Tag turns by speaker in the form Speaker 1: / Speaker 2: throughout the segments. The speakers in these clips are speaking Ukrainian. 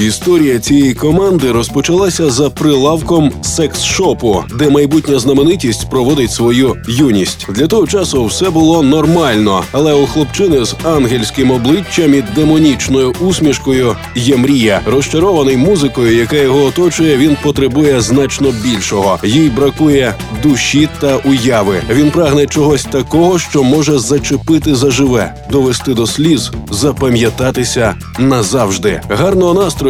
Speaker 1: Історія цієї команди розпочалася за прилавком секс-шопу, де майбутня знаменитість проводить свою юність. Для того часу все було нормально, але у хлопчини з ангельським обличчям і демонічною усмішкою є мрія. Розчарований музикою, яка його оточує, він потребує значно більшого. Їй бракує душі та уяви. Він прагне чогось такого, що може зачепити заживе, довести до сліз, запам'ятатися назавжди. Гарного настрою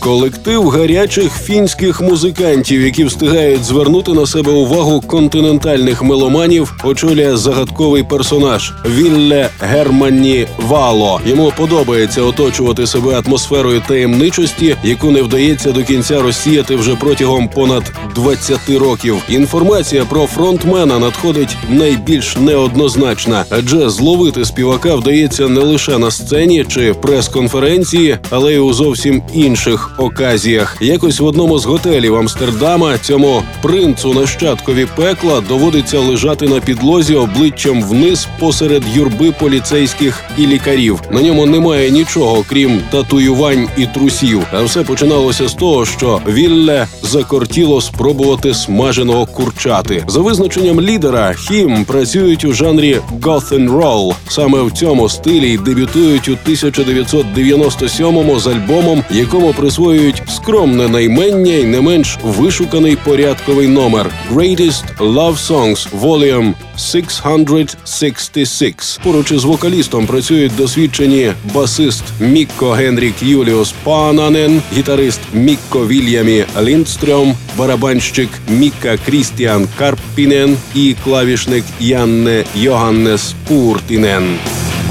Speaker 1: Колектив гарячих фінських музикантів, які встигають звернути на себе увагу континентальних меломанів, очолює загадковий персонаж Вілле Германні Вало. Йому подобається оточувати себе атмосферою таємничості, яку не вдається до кінця розсіяти вже протягом понад 20 років. Інформація про фронтмена надходить найбільш неоднозначна, адже зловити співака вдається не лише на сцені чи прес-конференції, але й у зовсім інших оказіях. Якось в одному з готелів Амстердама цьому принцу нащадкові пекла доводиться лежати на підлозі обличчям вниз посеред юрби поліцейських і лікарів. На ньому немає нічого, крім татуювань і трусів. А все починалося з того, що Вілле закортіло спробувати смаженого курчати. За визначенням лідера, хім працюють у жанрі goth roll. Саме в цьому стилі й дебютують у 1997-му з альбомом, якому присутні присвоюють скромне наймення і не менш вишуканий порядковий номер «Greatest Love Songs Volume 666». Поруч із вокалістом працюють досвідчені басист Мікко Генрік Юліус Пананен, гітарист Мікко Вільямі Ліндстрьом, барабанщик Міка Крістіан Карпінен і клавішник Янне Йоганнес Пуртінен.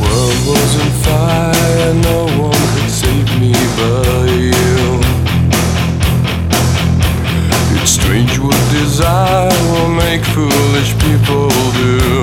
Speaker 1: World was on fire, no one make foolish people do.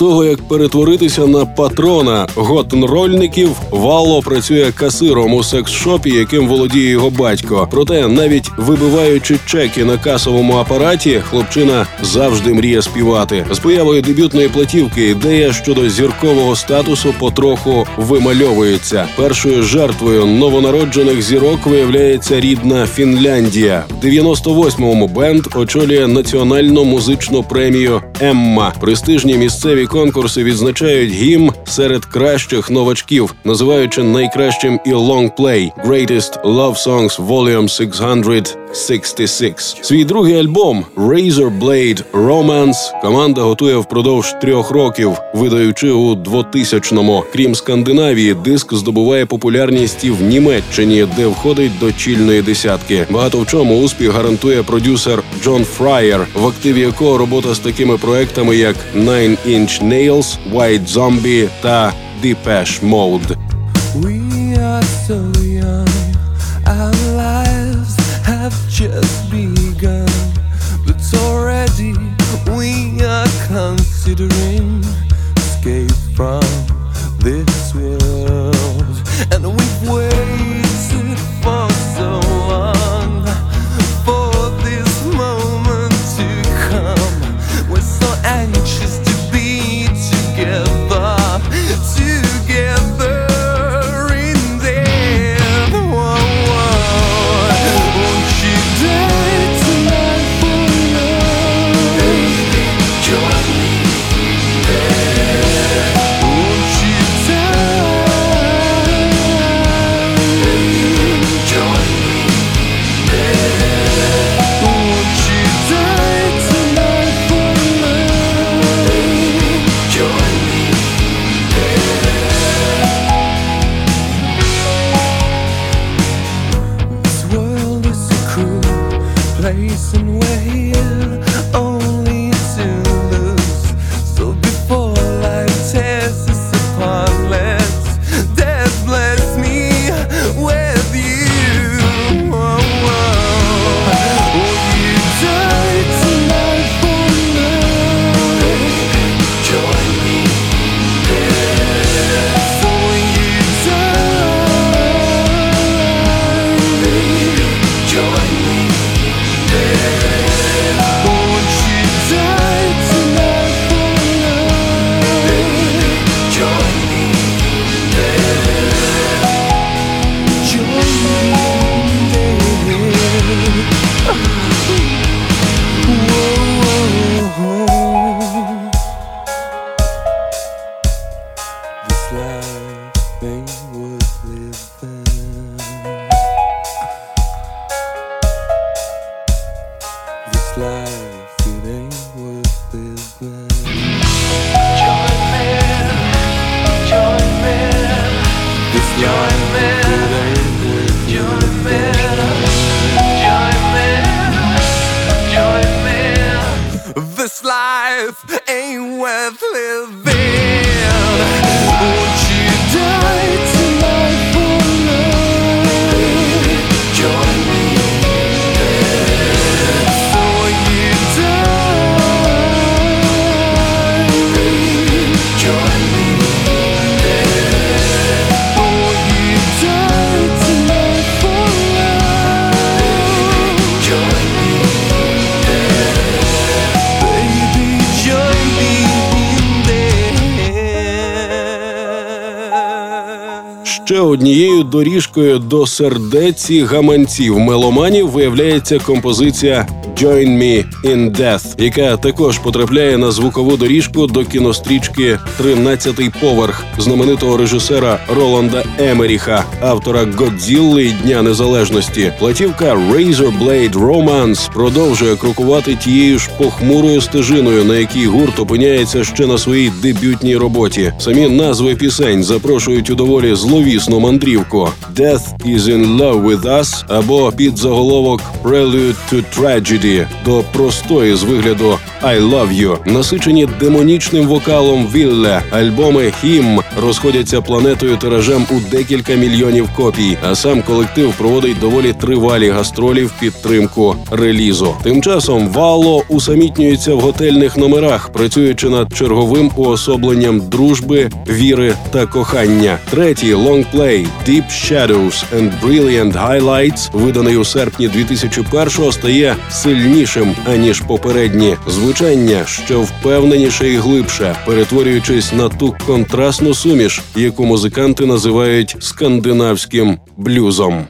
Speaker 1: Того як перетворитися на патрона готнрольників, Вало працює касиром у секс-шопі, яким володіє його батько. Проте, навіть вибиваючи чеки на касовому апараті, хлопчина завжди мріє співати. З появою дебютної платівки ідея щодо зіркового статусу потроху вимальовується. Першою жертвою новонароджених зірок виявляється рідна Фінляндія. В 98-му бенд очолює національну музичну премію Емма. Престижні місцеві конкурси відзначають HIM серед кращих новачків, називаючи найкращим і лонгплей Greatest Love Songs Volume 666. Свій другий альбом Razor Blade Romance команда готує впродовж трьох років, видаючи у 2000-му. Крім Скандинавії, диск здобуває популярність і в Німеччині, де входить до чільної десятки. Багато в чому успіх гарантує продюсер Джон Фраєр, в активі якого робота з такими проектами, як Nine Inch Nails, White Zombie та Depeche Mode.
Speaker 2: We are so young, our lives have just begun. But already we are considering escape from
Speaker 1: доріжкою до сердеці гаманців меломанів виявляється композиція «Join Me in Death», яка також потрапляє на звукову доріжку до кінострічки «13-й поверх знаменитого режисера Роланда Емеріха, автора «Годзілли» Дня Незалежності. Платівка «Razor Blade Romance» продовжує крокувати тією ж похмурою стежиною, на якій гурт опиняється ще на своїй дебютній роботі. Самі назви пісень запрошують у доволі зловісну мандрівку «Death is in love with us» або під заголовок «Prelude to Tragedy» до простої з вигляду «I love you». насичені демонічним вокалом Вілля. Альбоми «Him» розходяться планетою тиражем у декілька мільйонів копій. А сам колектив проводить доволі тривалі гастролі в підтримку релізу. Тим часом Вало усамітнюється в готельних номерах, працюючи над черговим уособленням дружби, віри та кохання. Третій лонгплей «Deep Shadows and Brilliant Highlights», виданий у серпні 2001-го, стає сильнішим аніж попередні звучання, що впевненіше і глибше, перетворюючись на ту контрастну суміш, яку музиканти називають скандинавським блюзом.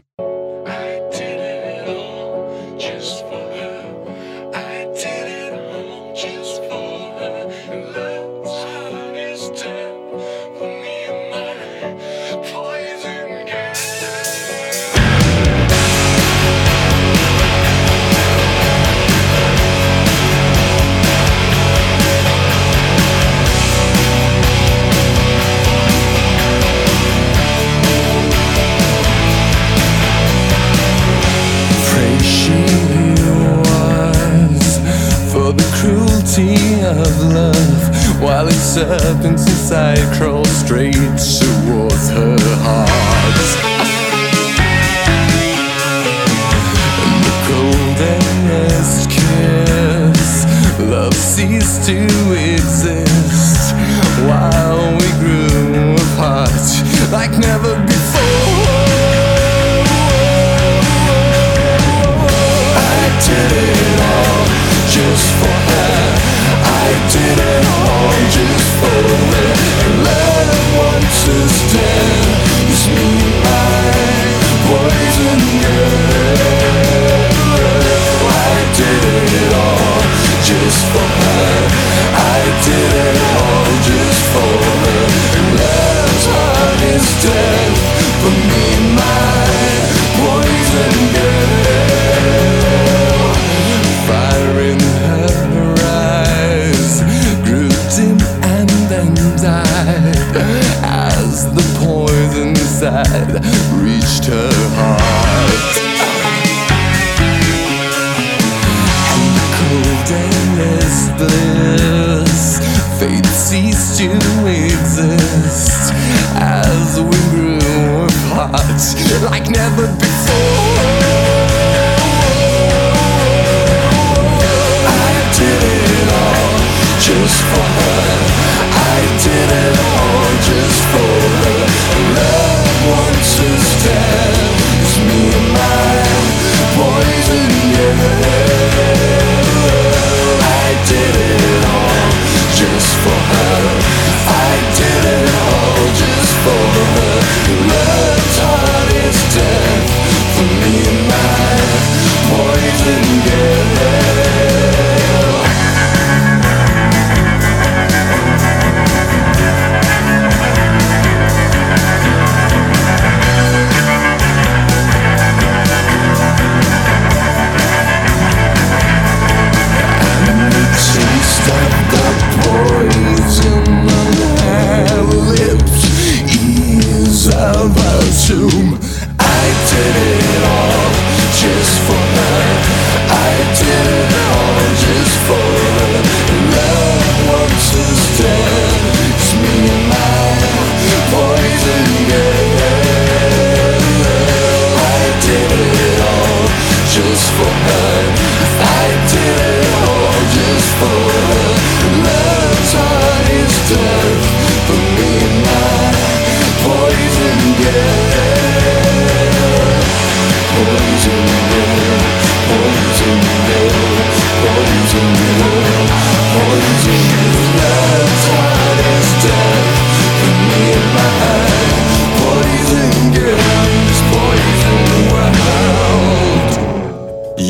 Speaker 2: to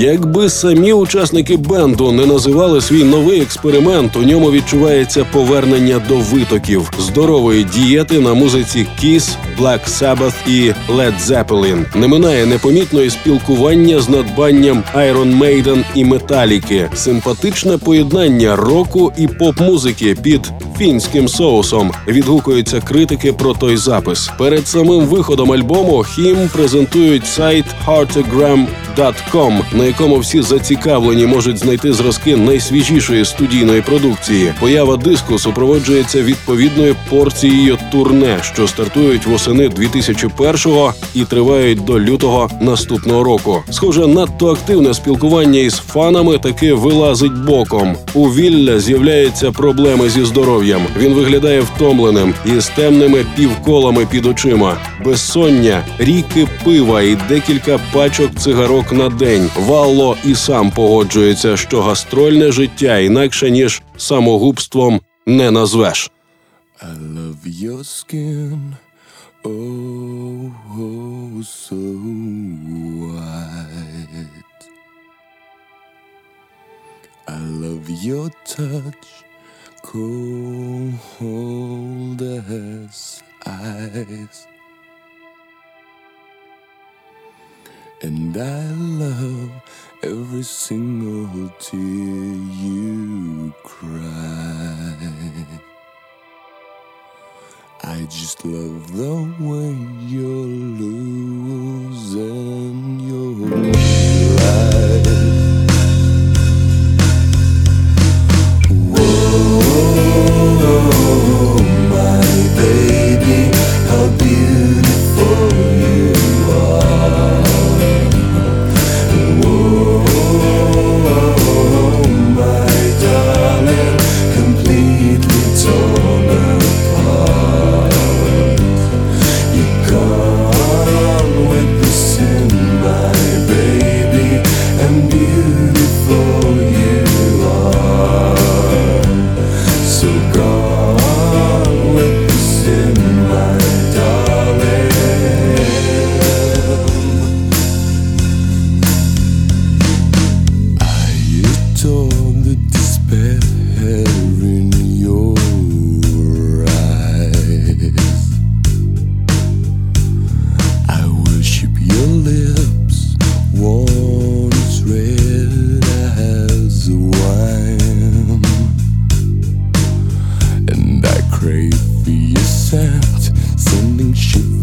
Speaker 1: Якби самі учасники бенду не називали свій новий експеримент, у ньому відчувається повернення до витоків, здорової дієти на музиці Kiss, Black Sabbath і Led Zeppelin. Не минає непомітно і спілкування з надбанням Iron Maiden і Металіки, симпатичне поєднання року і поп-музики під фінським соусом. Відгукуються критики про той запис. Перед самим виходом альбому хім презентують сайт heartagram.com, на якому всі зацікавлені можуть знайти зразки найсвіжішої студійної продукції. Поява диску супроводжується відповідною порцією турне, що стартують восени 2001-го і тривають до лютого наступного року. Схоже, надто активне спілкування із фанами таки вилазить боком. У Вілля з'являються проблеми зі здоров'ям. Він виглядає втомленим із темними півколами під очима, безсоння, ріки пива і декілька пачок цигарок на день. Валло і сам погоджується, що гастрольне життя інакше ніж самогубством не назвеш.
Speaker 2: I love your skin, oh, oh so white. I love your touch, cold as ice. And I love every single tear you cry. I just love the way you're losing your life. Whoa, my baby, how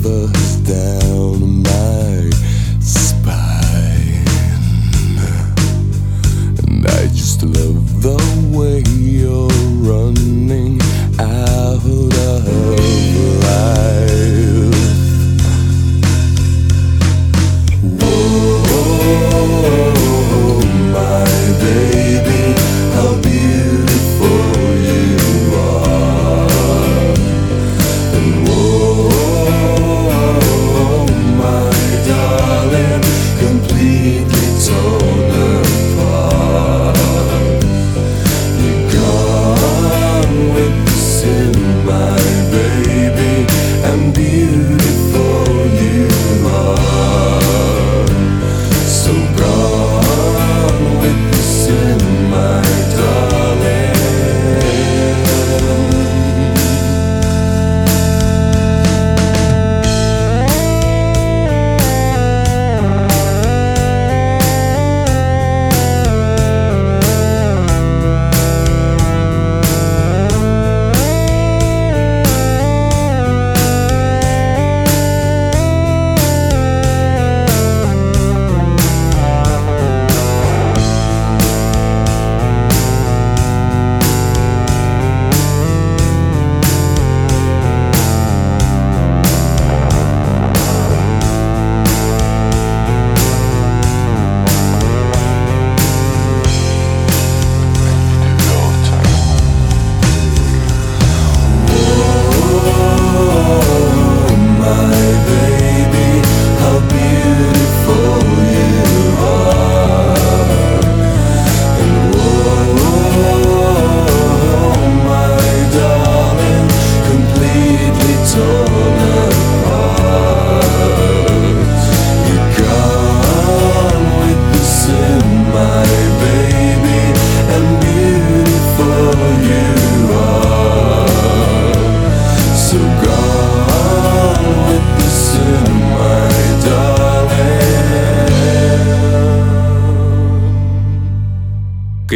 Speaker 2: us down.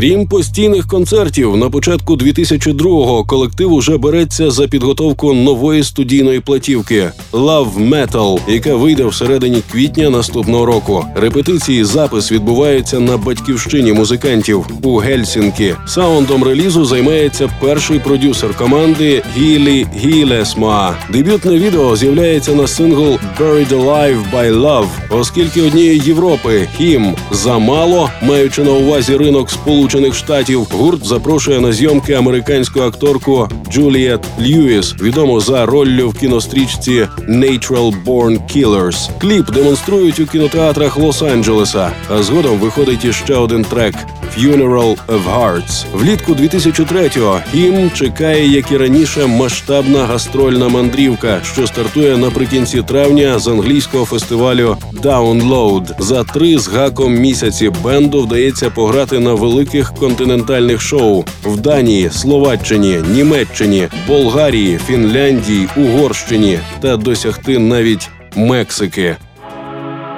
Speaker 1: Крім постійних концертів, на початку 2002-го колектив уже береться за підготовку нової студійної платівки Love Metal, яка вийде всередині квітня наступного року. Репетиції запис відбуваються на батьківщині музикантів у Гельсінкі. Саундом релізу займається перший продюсер команди Гілі Гілесма. Дебютне відео з'являється на сингл «Buried Alive by Love», оскільки однієї Європи HIM замало, маючи на увазі ринок Сполучених Штатів, гурт запрошує на зйомки американську акторку Джуліет Льюіс, відому за роллю в кінострічці «Natural Born Killers». Кліп демонструють у кінотеатрах Лос-Анджелеса, а згодом виходить іще один трек «Funeral of Hearts». Влітку 2003-го їм чекає, як і раніше, масштабна гастрольна мандрівка, що стартує наприкінці травня з англійського фестивалю Download. За три з гаком місяці бенду вдається пограти на великих континентальних шоу в Данії, Словаччині, Німеччині, Болгарії, Фінляндії, Угорщині та досягти навіть Мексики.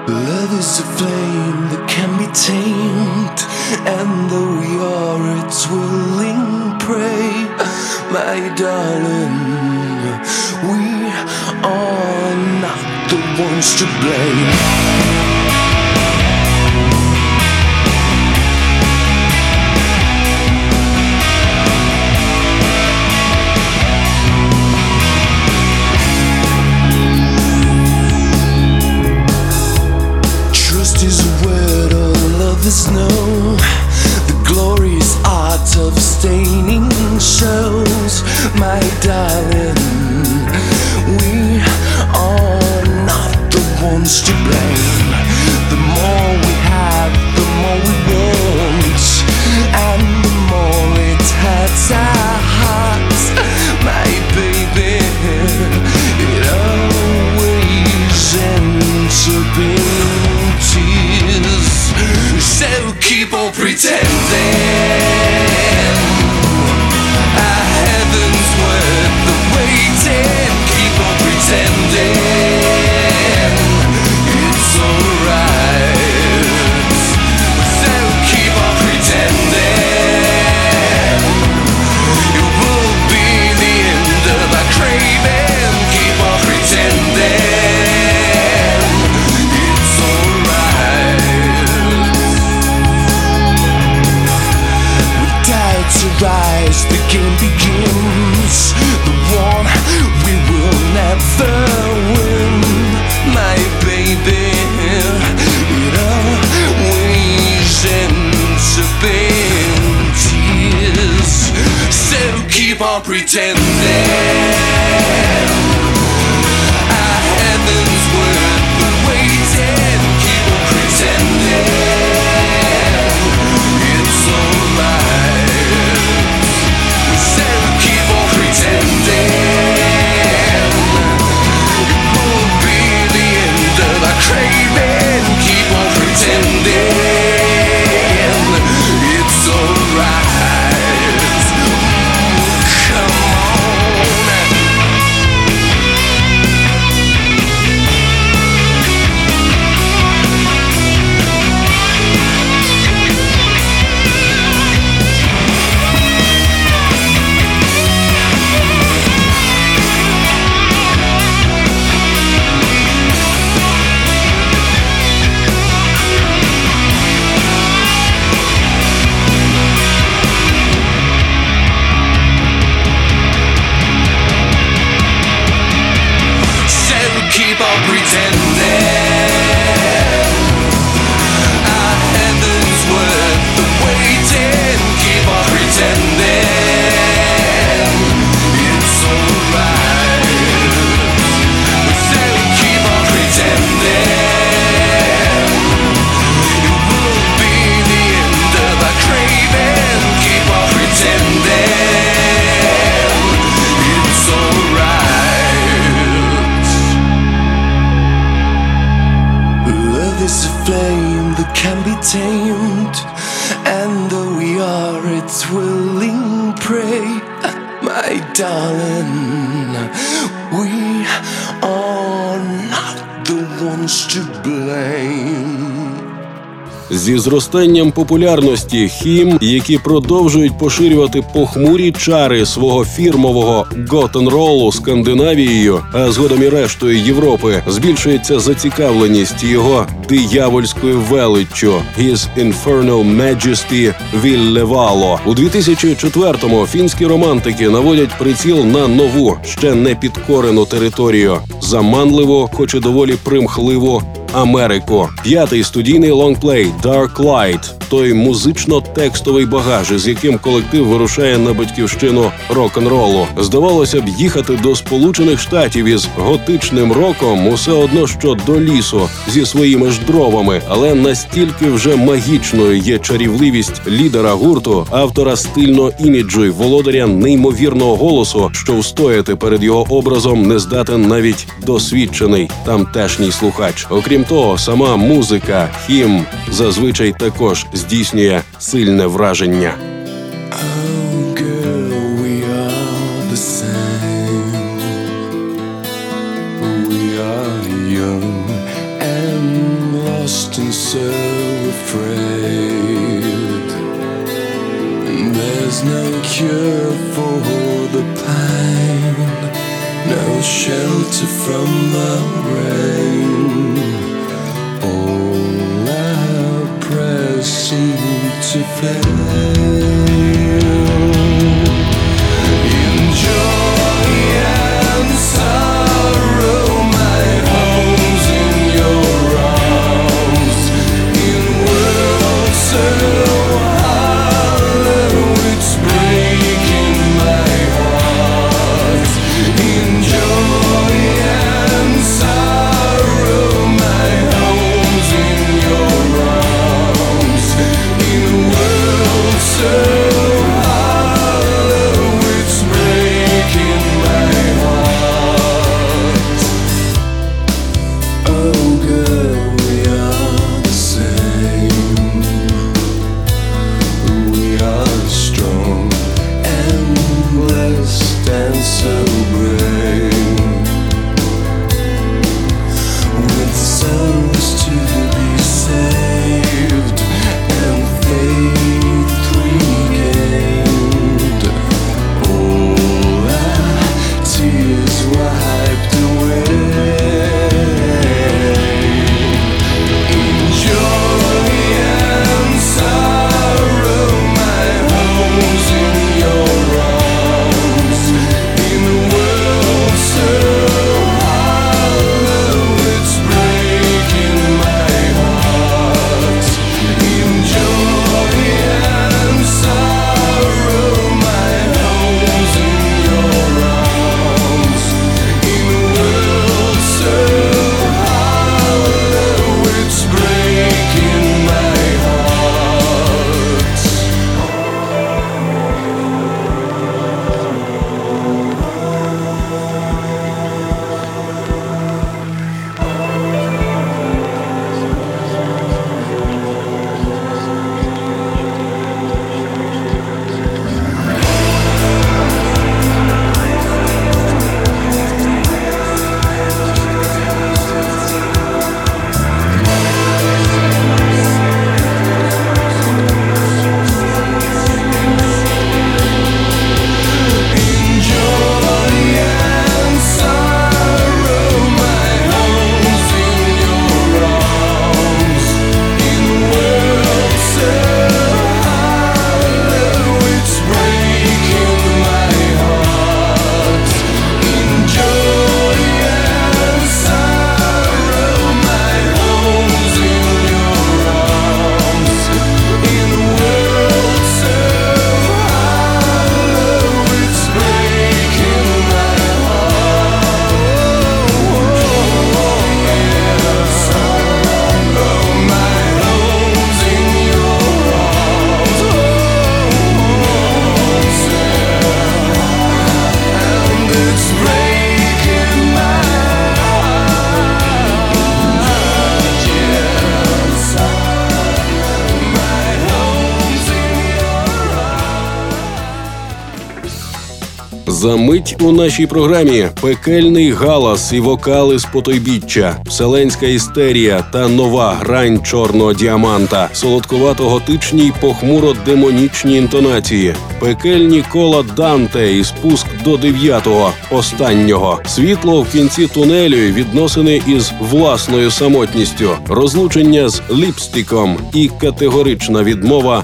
Speaker 2: Love is a flame that can be tamed, and though we are its willing prey, my darling, we are not the ones to blame.
Speaker 1: Популярності хім, які продовжують поширювати похмурі чари свого фірмового готен-ролу Скандинавією, а згодом і рештою Європи, збільшується зацікавленість його диявольською величчю His Infernal Majesty Віллевало. У 2004-му фінські романтики наводять приціл на нову, ще не підкорену територію, заманливу, хоч і доволі примхливу Америку. П'ятий студійний лонгплей Dark Light – той музично-текстовий багаж, з яким колектив вирушає на батьківщину рок-н-ролу. Здавалося б, їхати до Сполучених Штатів із готичним роком усе одно, що до лісу зі своїми ж дровами, але настільки вже магічною є чарівливість лідера гурту, автора стильного іміджу й володаря неймовірного голосу, що встояти перед його образом не здатен навіть досвідчений тамтешній слухач. Окрім того, сама музика, хім зазвичай також здійснює сильне враження.
Speaker 2: Lost and so afraid. There's no cure for the pain, no shelter from the rain. All our prayers seem to fail.
Speaker 1: За мить у нашій програмі пекельний галас і вокали з потойбіччя, вселенська істерія та нова грань чорного діаманта, солодковато-готичні й похмуро-демонічні інтонації, пекельні кола Данте і спуск до дев'ятого, останнього, світло в кінці тунелю і відносини із власною самотністю, розлучення з ліпстиком і категорична відмова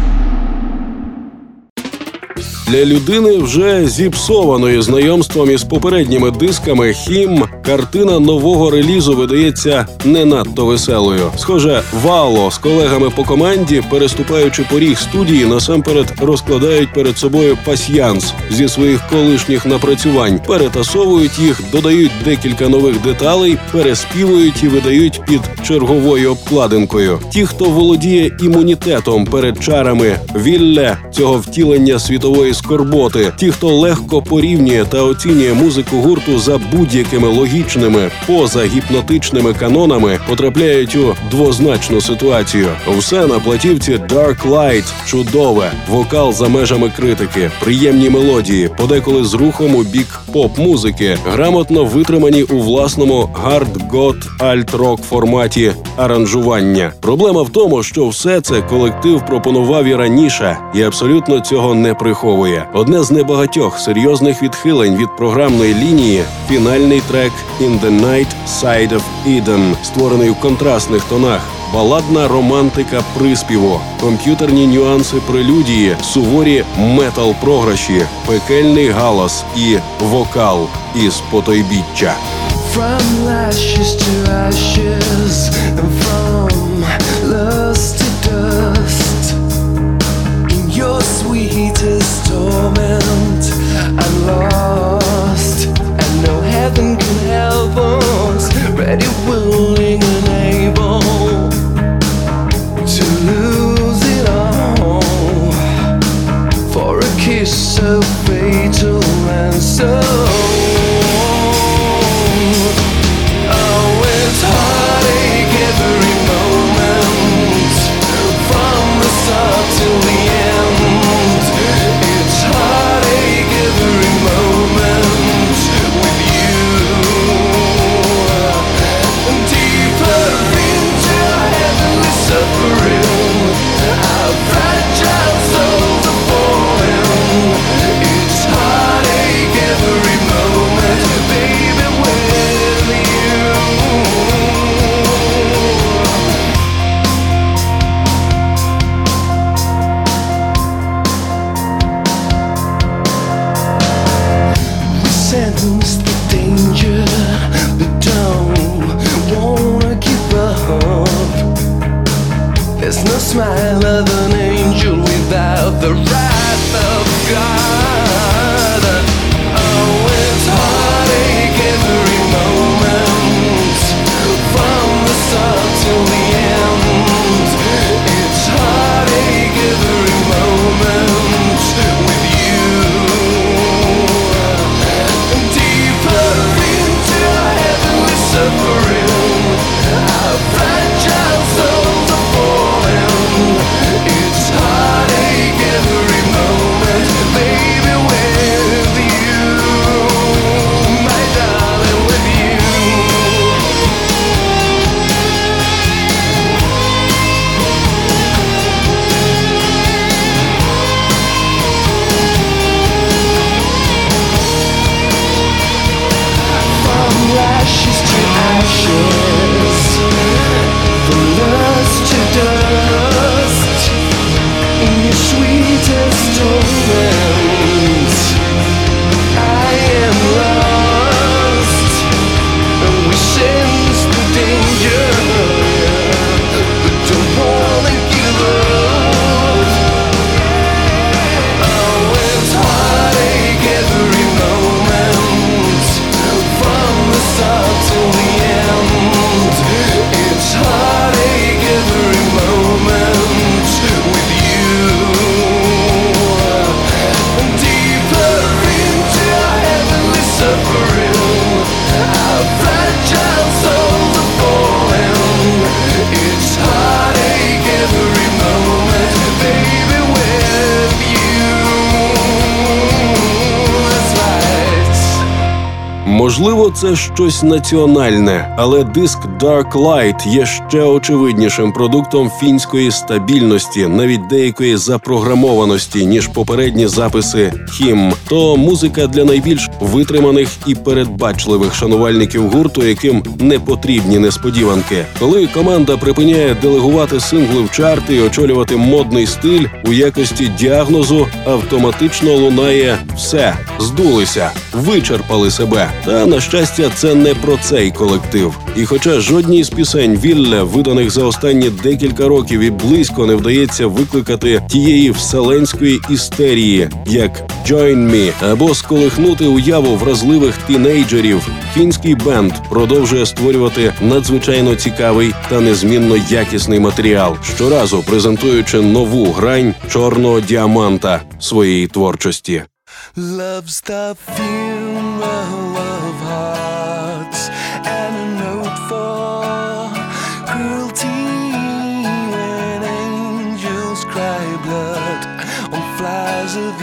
Speaker 1: Для людини вже зіпсованої знайомством із попередніми дисками хім картина нового релізу видається не надто веселою. Схоже, вало з колегами по команді, переступаючи поріг студії, насамперед розкладають перед собою пасьянс зі своїх колишніх напрацювань, перетасовують їх, додають декілька нових деталей, переспівують і видають під черговою обкладинкою. Ті, хто володіє імунітетом перед чарами вілля цього втілення світової скорботи, ті, хто легко порівнює та оцінює музику гурту за будь-якими логічними позагіпнотичними канонами, потрапляють у двозначну ситуацію. Все на платівці Dark Light чудове, вокал за межами критики, приємні мелодії, подеколи з рухом у бік поп-музики, грамотно витримані у власному гард-гот альт-рок форматі аранжування. Проблема в тому, що все це колектив пропонував і раніше, і абсолютно цього не приховує. Одне з небагатьох серйозних відхилень від програмної лінії фінальний трек «In the Night Side of Eden», створений в контрастних тонах. Баладна романтика приспіву, комп'ютерні нюанси прелюдії, суворі метал програші, пекельний галас і вокал із потойбіччя.
Speaker 2: From ashes to ashes, so.
Speaker 1: Це щось національне, але диск Dark Light є ще очевиднішим продуктом фінської стабільності, навіть деякої запрограмованості, ніж попередні записи хім. То музика для найбільш витриманих і передбачливих шанувальників гурту, яким не потрібні несподіванки. Коли команда припиняє делегувати сингли в чарти і очолювати модний стиль у якості діагнозу, автоматично лунає все здулися, вичерпали себе. Та на щастя, це не про цей колектив. І хоча жодній з пісень Вілля, виданих за останні декілька років, і близько не вдається викликати тієї вселенської істерії, як «Join Me» або сколихнути уяву вразливих тінейджерів, фінський бенд продовжує створювати надзвичайно цікавий та незмінно якісний матеріал, щоразу презентуючи нову грань чорного діаманта своєї творчості.
Speaker 2: Love's the funeral of hearts and a note for cruelty. When angels cry blood on flies of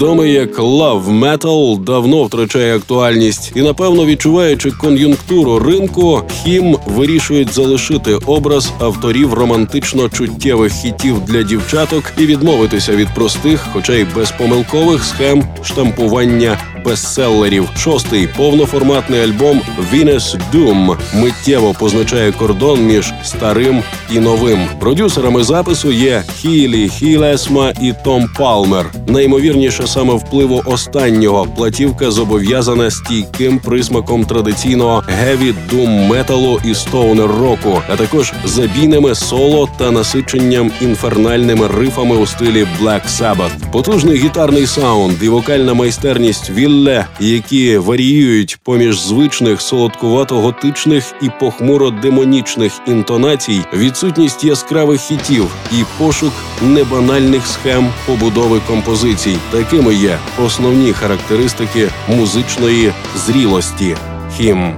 Speaker 1: відомий як love metal, давно втрачає актуальність, і напевно відчуваючи кон'юнктуру ринку, хім вирішують залишити образ авторів романтично чуттєвих хітів для дівчаток і відмовитися від простих, хоча й безпомилкових схем штампування
Speaker 2: бестселерів. Шостий повноформатний альбом Doom миттєво позначає кордон між старим і новим. Продюсерами запису є Хілі Хілесма і Том Палмер. Наймовірніше саме впливу останнього платівка зобов'язана стійким присмаком традиційного геві дум металу і стоунер року, а також забійними соло та насиченням інфернальними рифами у стилі Black Sabbath. Потужний гітарний саунд і вокальна майстерність Вілле, які варіюють поміж звичних солодкувато-готичних і похмуро-демонічних інтонацій, відсутність яскравих хітів і пошук небанальних схем побудови композицій. Такими є основні характеристики музичної зрілості. Хім.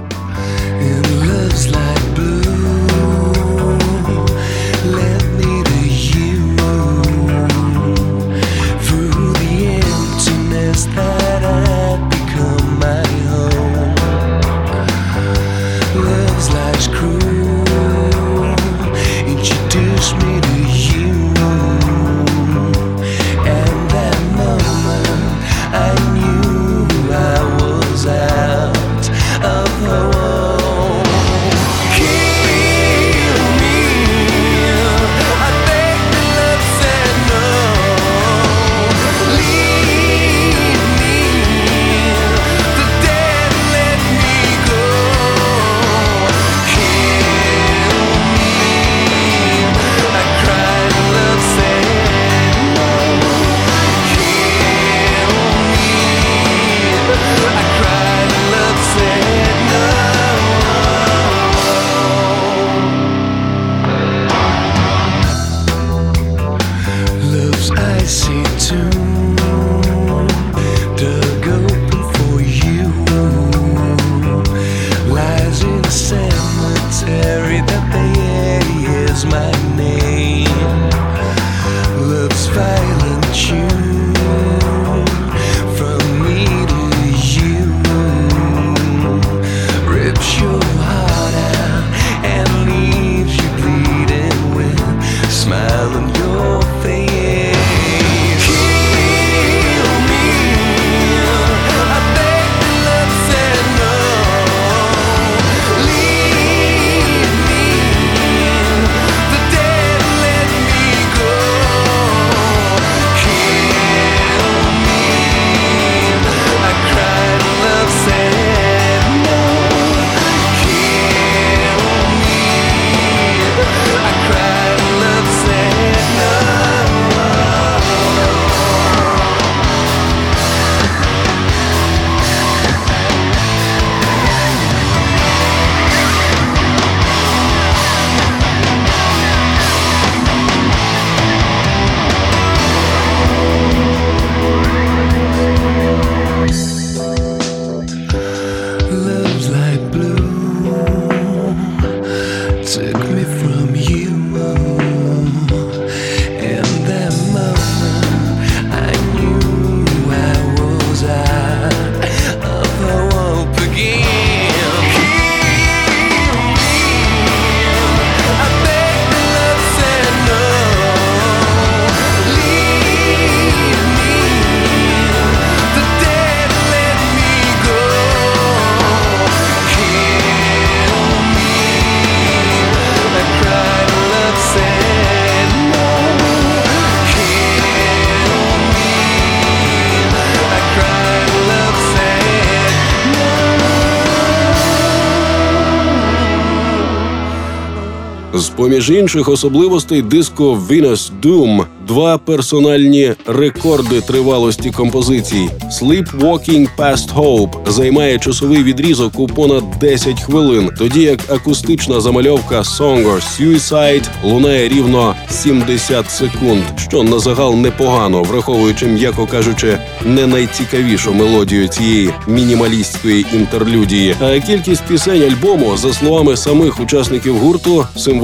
Speaker 2: З поміж інших особливостей диско Venus Doom два персональні рекорди тривалості композицій. Sleepwalking Past Hope займає часовий відрізок у понад 10 хвилин, тоді як акустична замальовка Song or Suicide лунає рівно 70 секунд, що на загал непогано, враховуючи, м'яко кажучи, не найцікавішу мелодію цієї мінімалістської інтерлюдії. А кількість пісень альбому, за словами самих учасників гурту, символізує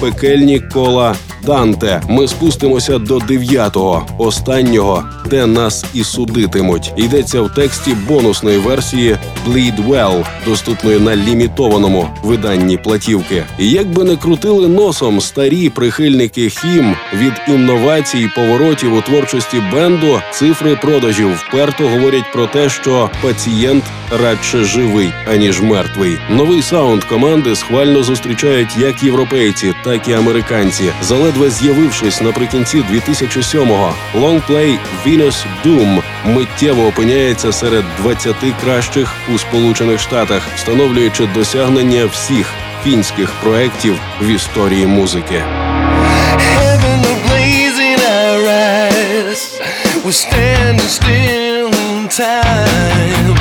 Speaker 2: пекельні кола
Speaker 1: Данте. Ми спустимося до дев'ятого, останнього, де нас і судитимуть. Йдеться в тексті бонусної версії «Bleed Well», доступної на лімітованому виданні платівки. І як би не крутили носом старі прихильники HIM від інновацій і поворотів у творчості бенду, цифри продажів вперто говорять про те, що пацієнт радше живий аніж мертвий. Новий саунд команди схвально зустрічають як європейці, так і американці. Заледве з'явившись наприкінці 2007-го, лонгплей Venus Doom миттєво опиняється серед 20 кращих у Сполучених Штатах, встановлюючи досягнення всіх фінських проєктів в історії музики.
Speaker 2: We're standing still in time.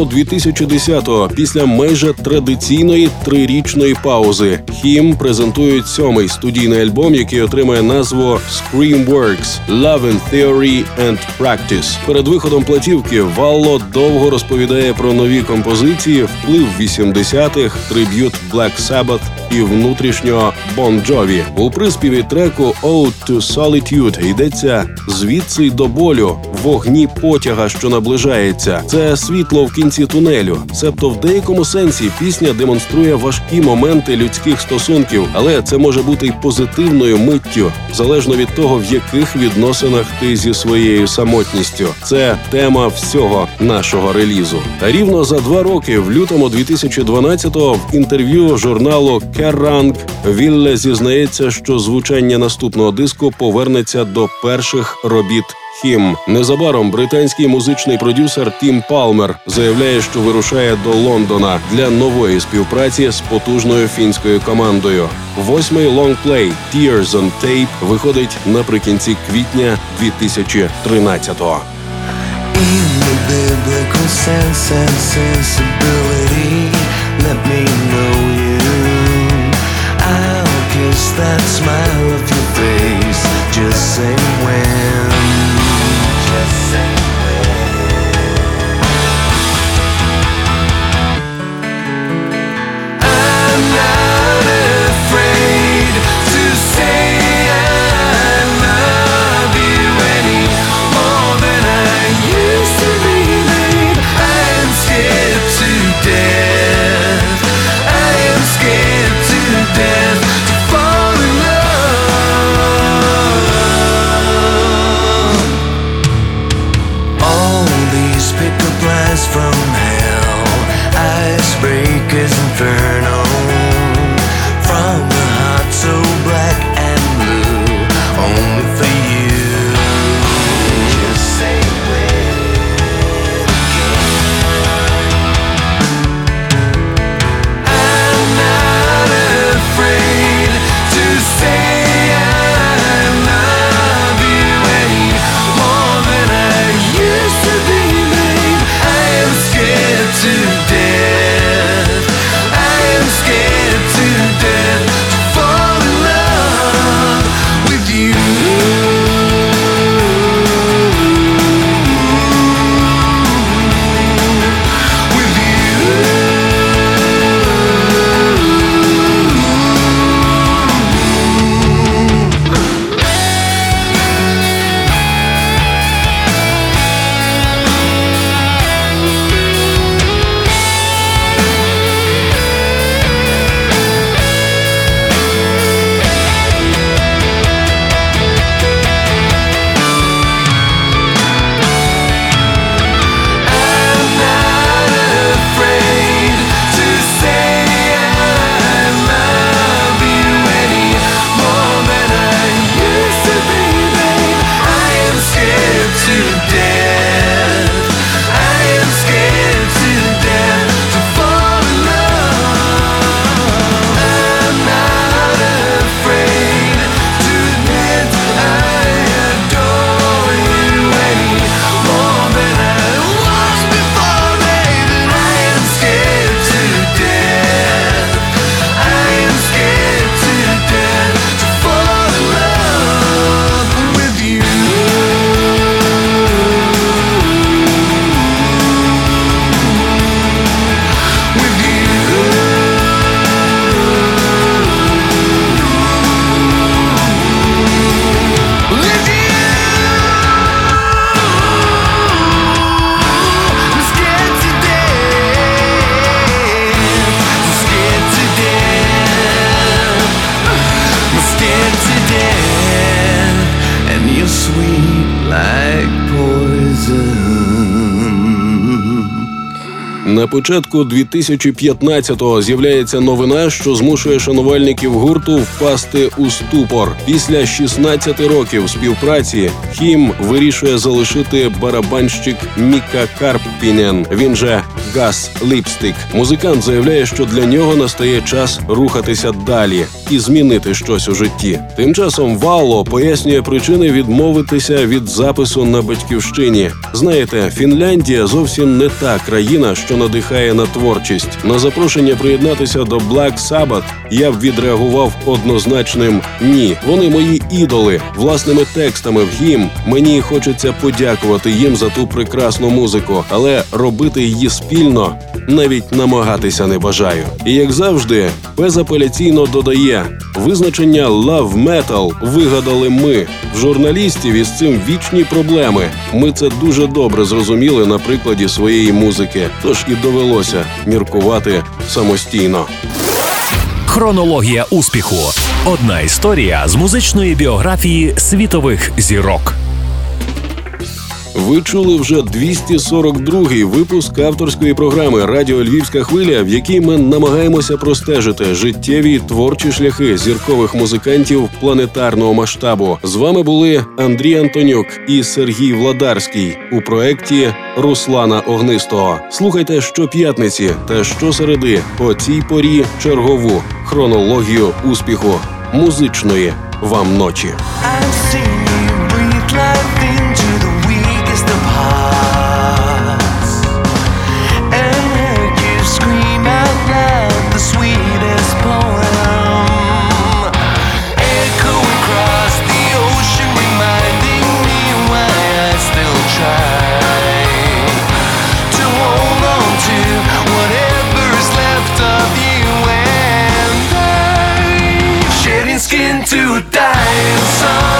Speaker 1: Лютому 2010-го, після майже традиційної трирічної паузи, Хім презентують сьомий студійний альбом, який отримає назву Screamworks – Love in Theory and Practice. Перед виходом платівки Валло довго розповідає про нові композиції, вплив 80-х, триб'ют Black Sabbath і внутрішнього Bon Jovi. У приспіві треку «Ode to Solitude» йдеться звідси до болю, вогні потяга, що наближається. Це світло в кінці тунелю. Себто в деякому сенсі пісня демонструє важкі моменти людських стосунків, але це може бути й позитивною миттю, залежно від того, в яких відносинах ти зі своєю самотністю. Це тема всього нашого релізу. Та рівно за два роки, в лютому 2012-го, в інтерв'ю журналу Kerrang Вілле зізнається, що звучання наступного диску повернеться до перших робіт. Хім. Незабаром британський музичний продюсер Тім Палмер заявляє, що вирушає до Лондона для нової співпраці з потужною фінською командою. Восьмий лонгплей «Tears on Tape» виходить наприкінці квітня 2013-го.
Speaker 2: I'll kiss that smile off your face, just say
Speaker 1: when. Початку 2015-го з'являється новина, що змушує шанувальників гурту впасти у ступор. Після 16 років співпраці Хім вирішує залишити барабанщик Міка Карппінен. Він же Гас Ліпстик. Музикант заявляє, що для нього настає час рухатися далі і змінити щось у житті. Тим часом Вало пояснює причини відмовитися від запису на батьківщині. Знаєте, Фінляндія зовсім не та країна, що надихає на творчість. На запрошення приєднатися до Black Sabbath я б відреагував однозначним ні. Вони мої ідоли власними текстами в гімн. Мені хочеться подякувати їм за ту прекрасну музику, але робити її спільно навіть намагатися не бажаю. І як завжди, безапеляційно додає визначення «love metal» вигадали ми в журналістів із цим вічні проблеми. Ми це дуже добре зрозуміли на прикладі своєї музики, тож і довелося міркувати самостійно.
Speaker 3: Хронологія успіху. Одна історія з музичної біографії світових зірок.
Speaker 1: Ви чули вже 242-й випуск авторської програми Радіо Львівська хвиля, в якій ми намагаємося простежити життєві творчі шляхи зіркових музикантів планетарного масштабу. З вами були Андрій Антонюк і Сергій Владарський у проєкті Руслана Огнистого. Слухайте щоп'ятниці та щосереди по цій порі чергову хронологію успіху музичної вам ночі.
Speaker 2: to die in
Speaker 3: some